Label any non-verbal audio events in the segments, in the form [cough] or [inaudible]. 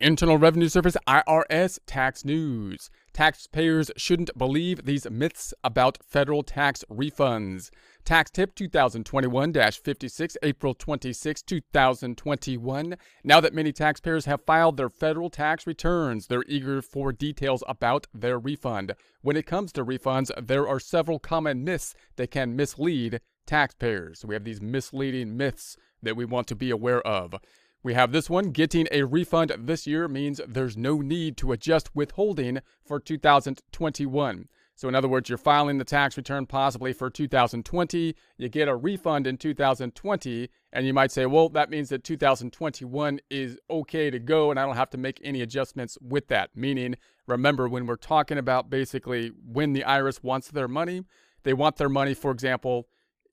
Internal Revenue Service IRS tax news. Taxpayers shouldn't believe these myths about federal tax refunds. Tax tip 2021 56, April 26, 2021. Now that many taxpayers have filed their federal tax returns, they're eager for details about their refund. When it comes to refunds, there are several common myths that can mislead taxpayers. We have these misleading myths that we want to be aware of. We have this one getting a refund this year means there's no need to adjust withholding for 2021. So, in other words, you're filing the tax return possibly for 2020, you get a refund in 2020, and you might say, well, that means that 2021 is okay to go, and I don't have to make any adjustments with that. Meaning, remember, when we're talking about basically when the IRS wants their money, they want their money, for example,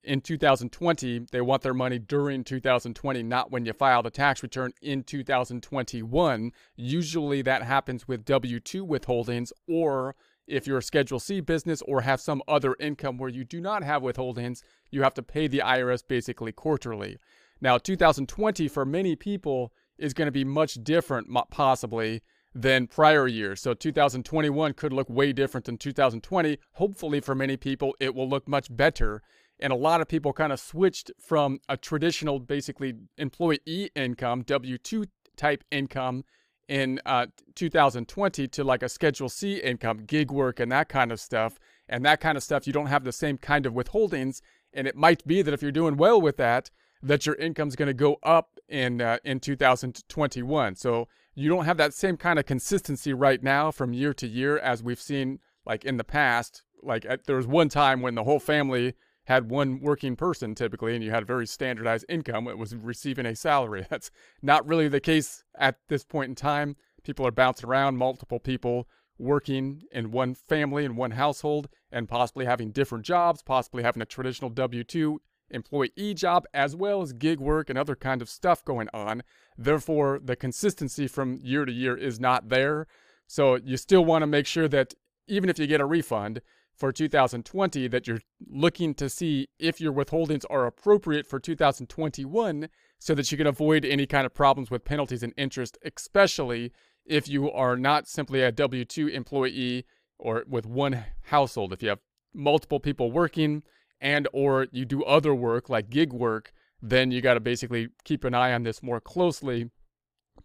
in 2020, they want their money during 2020, not when you file the tax return in 2021. Usually that happens with W 2 withholdings, or if you're a Schedule C business or have some other income where you do not have withholdings, you have to pay the IRS basically quarterly. Now, 2020 for many people is going to be much different, possibly, than prior years. So 2021 could look way different than 2020. Hopefully, for many people, it will look much better and a lot of people kind of switched from a traditional, basically employee income, W 2 type income in uh, 2020 to like a Schedule C income, gig work, and that kind of stuff. And that kind of stuff, you don't have the same kind of withholdings. And it might be that if you're doing well with that, that your income's going to go up in uh, in 2021. So you don't have that same kind of consistency right now from year to year as we've seen like in the past. Like there was one time when the whole family had one working person typically and you had a very standardized income, it was receiving a salary. [laughs] That's not really the case at this point in time. People are bouncing around, multiple people working in one family, in one household, and possibly having different jobs, possibly having a traditional W 2 employee job, as well as gig work and other kind of stuff going on. Therefore, the consistency from year to year is not there. So you still want to make sure that even if you get a refund, for 2020 that you're looking to see if your withholdings are appropriate for 2021 so that you can avoid any kind of problems with penalties and interest, especially if you are not simply a W 2 employee or with one household. If you have multiple people working and or you do other work like gig work, then you got to basically keep an eye on this more closely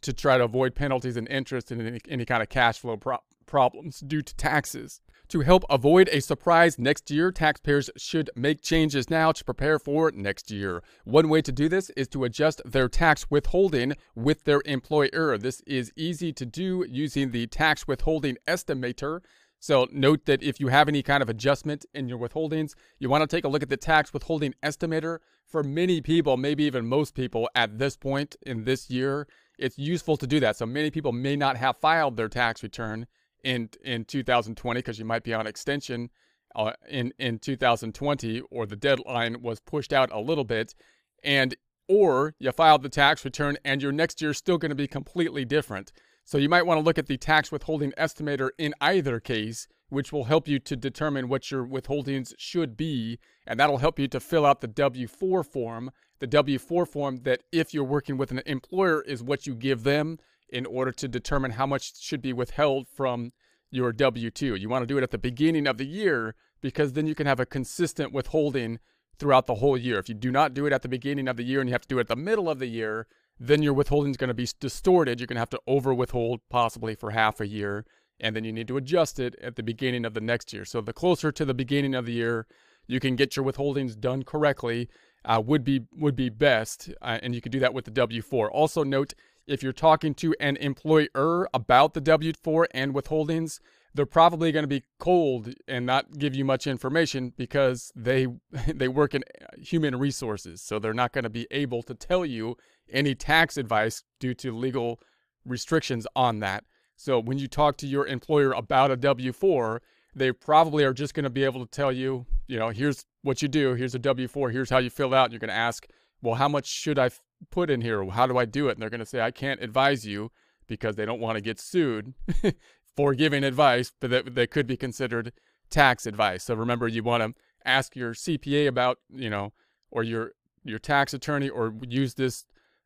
to try to avoid penalties and interest and any, any kind of cash flow pro- problems due to taxes. To help avoid a surprise next year, taxpayers should make changes now to prepare for next year. One way to do this is to adjust their tax withholding with their employer. This is easy to do using the tax withholding estimator. So note that if you have any kind of adjustment in your withholdings, you want to take a look at the tax withholding estimator. For many people, maybe even most people at this point in this year, it's useful to do that. So many people may not have filed their tax return in in 2020 because you might be on extension uh, in in 2020 or the deadline was pushed out a little bit and or you filed the tax return and your next year is still going to be completely different. So you might want to look at the tax withholding estimator in either case which will help you to determine what your withholdings should be and that'll help you to fill out the W4 form. The W4 form that if you're working with an employer is what you give them in order to determine how much should be withheld from your W 2. You want to do it at the beginning of the year because then you can have a consistent withholding throughout the whole year. If you do not do it at the beginning of the year and you have to do it at the middle of the year, then your withholding is going to be distorted. You're going to have to over withhold possibly for half a year, and then you need to adjust it at the beginning of the next year. So the closer to the beginning of the year you can get your withholdings done correctly, uh, would be would be best, uh, and you could do that with the W four. Also note if you're talking to an employer about the W 4 and withholdings, they're probably going to be cold and not give you much information because they [laughs] they work in human resources so they're not going to be able to tell you any tax advice due to legal restrictions on that. So when you talk to your employer about a w4 they probably are just going to be able to tell you you know here's what you do here's a w4 here's how you fill out and you're going to ask well how much should i put in here? How do I do it? And they're going to say, I can't advise you because they don't want to get sued [laughs] for giving advice, but that, that could be considered tax advice. So remember, you want to ask your CPA about, you know, or your your tax attorney, or use this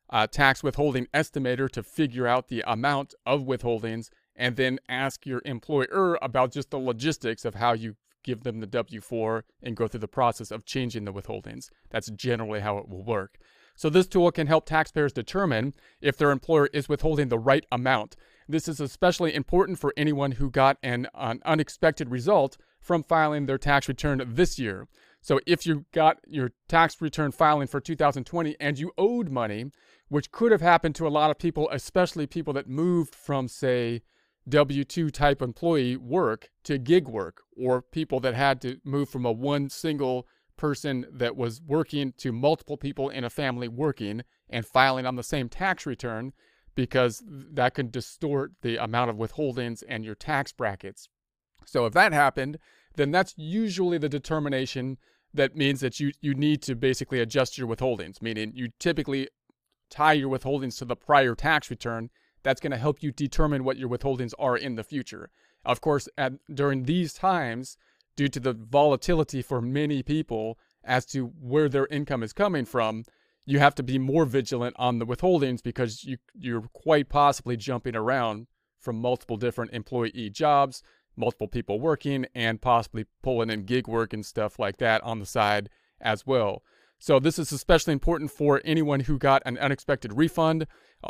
uh, tax withholding estimator to figure out the amount of withholdings and then ask your employer about just the logistics of how you give them the W 4 and go through the process of changing the withholdings. That's generally how it will work. So, this tool can help taxpayers determine if their employer is withholding the right amount. This is especially important for anyone who got an, an unexpected result from filing their tax return this year. So, if you got your tax return filing for 2020 and you owed money, which could have happened to a lot of people, especially people that moved from, say, W 2 type employee work to gig work, or people that had to move from a one single person that was working to multiple people in a family working and filing on the same tax return because that can distort the amount of withholdings and your tax brackets. So if that happened, then that's usually the determination that means that you, you need to basically adjust your withholdings, meaning you typically tie your withholdings to the prior tax return that's going to help you determine what your withholdings are in the future. Of course, at, during these times, due to the volatility for many people as to where their income is coming from, you have to be more vigilant on the withholdings because you, you're quite possibly jumping around from multiple different employee jobs, multiple people working, and possibly pulling in gig work and stuff like that on the side as well. So, this is especially important for anyone who got an unexpected refund.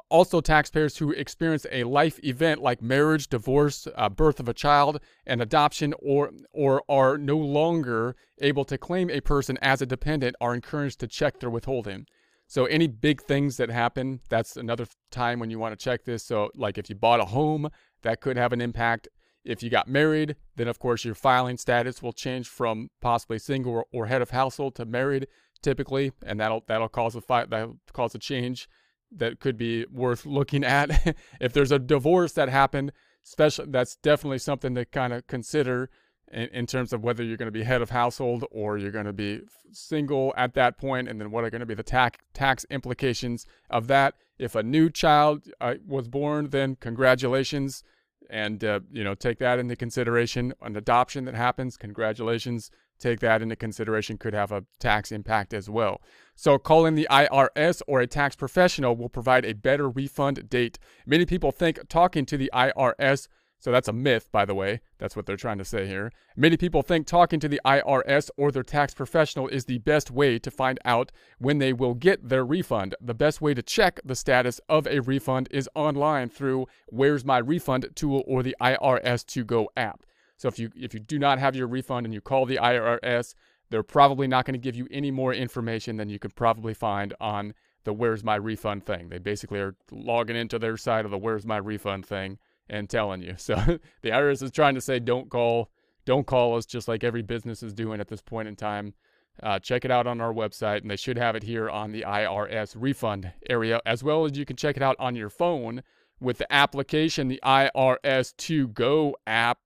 Also, taxpayers who experience a life event like marriage, divorce, uh, birth of a child, an adoption, or, or are no longer able to claim a person as a dependent are encouraged to check their withholding. So, any big things that happen, that's another time when you want to check this. So, like if you bought a home, that could have an impact. If you got married, then of course your filing status will change from possibly single or, or head of household to married typically, and that'll that'll cause a fi- that'll cause a change that could be worth looking at. [laughs] if there's a divorce that happened, special that's definitely something to kind of consider in, in, terms of whether you're going to be head of household or you're going to be single at that point, and then what are going to be the tax tax implications of that. If a new child uh, was born, then congratulations, and uh, you know take that into consideration. An adoption that happens, congratulations take that into consideration could have a tax impact as well. So, calling the IRS or a tax professional will provide a better refund date. Many people think talking to the IRS, so that's a myth, by the way. That's what they're trying to say here. Many people think talking to the IRS or their tax professional is the best way to find out when they will get their refund. The best way to check the status of a refund is online through Where's My Refund tool or the IRS To Go app. So if you if you do not have your refund and you call the IRS, they're probably not going to give you any more information than you could probably find on the Where's My Refund thing. They basically are logging into their side of the Where's My Refund thing and telling you. [laughs] So the IRS is trying to say don't call don't call us just like every business is doing at this point in time. Uh, check it out on our website, and they should have it here on the IRS refund area, as well as you can check it out on your phone with the application, the IRS To Go app.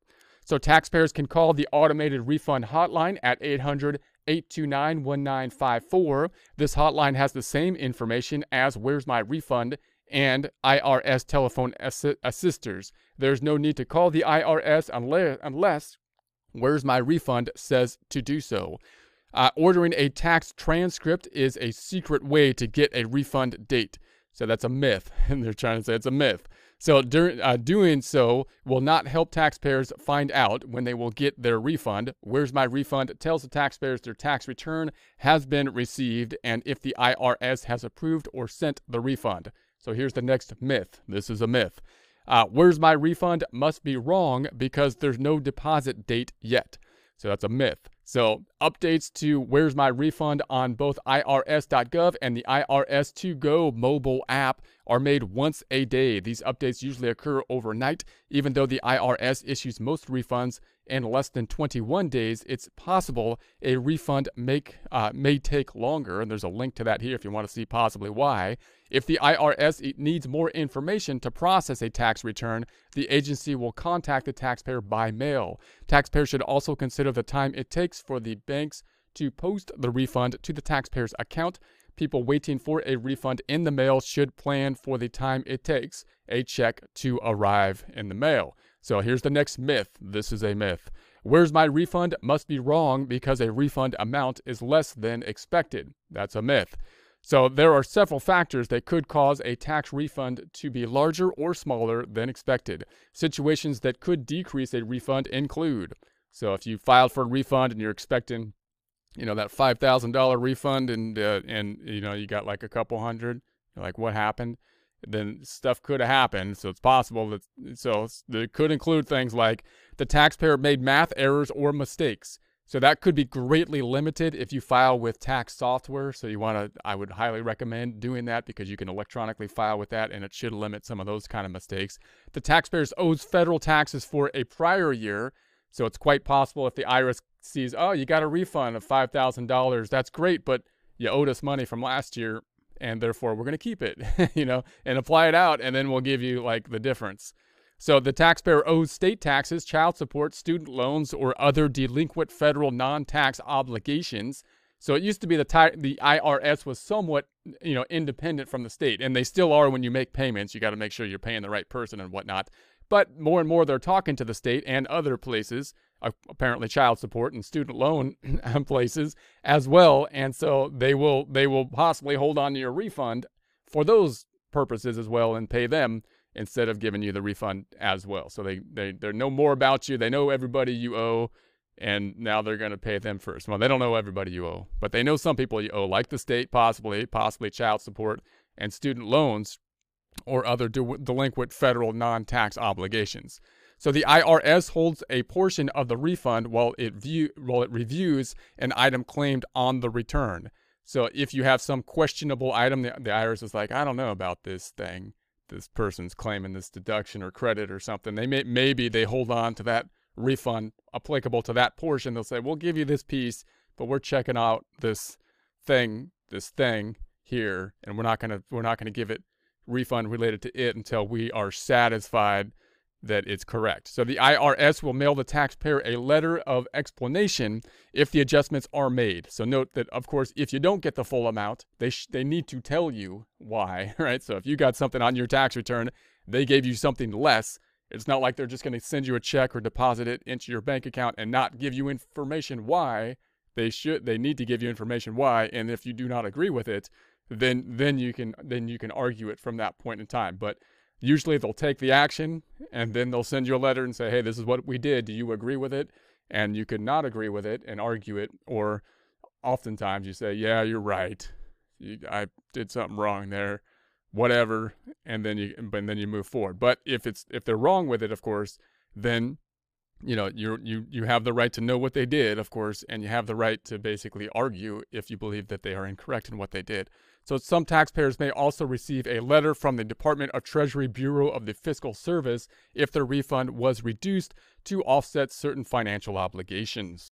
So taxpayers can call the automated refund hotline at 800 829 1954. This hotline has the same information as Where's My Refund and IRS telephone assi- assisters. There's no need to call the IRS unless, unless Where's My Refund says to do so. Uh, ordering a tax transcript is a secret way to get a refund date. So that's a myth. And [laughs] they're trying to say it's a myth. So during, uh, doing so will not help taxpayers find out when they will get their refund. Where's my refund? Tells the taxpayers their tax return has been received and if the IRS has approved or sent the refund. So here's the next myth. This is a myth. Uh, where's my refund must be wrong because there's no deposit date yet. So that's a myth. So, updates to Where's My Refund on both IRS.gov and the IRS To Go mobile app are made once a day. These updates usually occur overnight. Even though the IRS issues most refunds in less than 21 days, it's possible a refund make, uh, may take longer. And there's a link to that here if you want to see possibly why. If the IRS needs more information to process a tax return, the agency will contact the taxpayer by mail. Taxpayers should also consider the time it takes for the banks to post the refund to the taxpayer's account. People waiting for a refund in the mail should plan for the time it takes a check to arrive in the mail. So here's the next myth. This is a myth. Where's my refund must be wrong because a refund amount is less than expected. That's a myth. So there are several factors that could cause a tax refund to be larger or smaller than expected. Situations that could decrease a refund include so if you filed for a refund and you're expecting, you know, that five thousand dollar refund and uh, and you know you got like a couple hundred, like what happened? Then stuff could have happened. So it's possible that so it could include things like the taxpayer made math errors or mistakes. So that could be greatly limited if you file with tax software. So you want to, I would highly recommend doing that because you can electronically file with that and it should limit some of those kind of mistakes. The taxpayer owes federal taxes for a prior year. So it's quite possible if the IRS sees, oh, you got a refund of $5,000, that's great, but you owed us money from last year and therefore we're going to keep it, [laughs] you know, and apply it out and then we'll give you like the difference. So the taxpayer owes state taxes, child support, student loans, or other delinquent federal non-tax obligations. So it used to be the the IRS was somewhat, you know, independent from the state, and they still are when you make payments. You got to make sure you're paying the right person and whatnot. But more and more, they're talking to the state and other places, uh, apparently child support and student loan [clears throat] places as well. And so they will they will possibly hold on to your refund for those purposes as well and pay them instead of giving you the refund as well. So they, they, they know more about you. They know everybody you owe, and now they're going to pay them first. Well, they don't know everybody you owe, but they know some people you owe, like the state, possibly, possibly child support and student loans or other de- delinquent federal non tax obligations. So the IRS holds a portion of the refund while it view while it reviews an item claimed on the return. So if you have some questionable item, the, the IRS is like, I don't know about this thing this person's claiming this deduction or credit or something. They may maybe they hold on to that refund applicable to that portion. They'll say, "We'll give you this piece, but we're checking out this thing, this thing here, and we're not gonna we're not gonna give it refund related to it until we are satisfied that it's correct. So the IRS will mail the taxpayer a letter of explanation if the adjustments are made. So note that, of course, if you don't get the full amount, they sh- they need to tell you why, [laughs] right? So if you got something on your tax return, they gave you something less. It's not like they're just going to send you a check or deposit it into your bank account and not give you information why. They should they need to give you information why, and if you do not agree with it, then then you can then you can argue it from that point in time. But usually they'll take the action and then they'll send you a letter and say, hey, this is what we did. Do you agree with it? And you could not agree with it and argue it. Or oftentimes you say, yeah, you're right. You, I did something wrong there, whatever. And then you, and then you move forward. But if it's, if they're wrong with it, of course, then you know you you you have the right to know what they did of course and you have the right to basically argue if you believe that they are incorrect in what they did. So some taxpayers may also receive a letter from the Department of Treasury Bureau of the Fiscal Service if their refund was reduced to offset certain financial obligations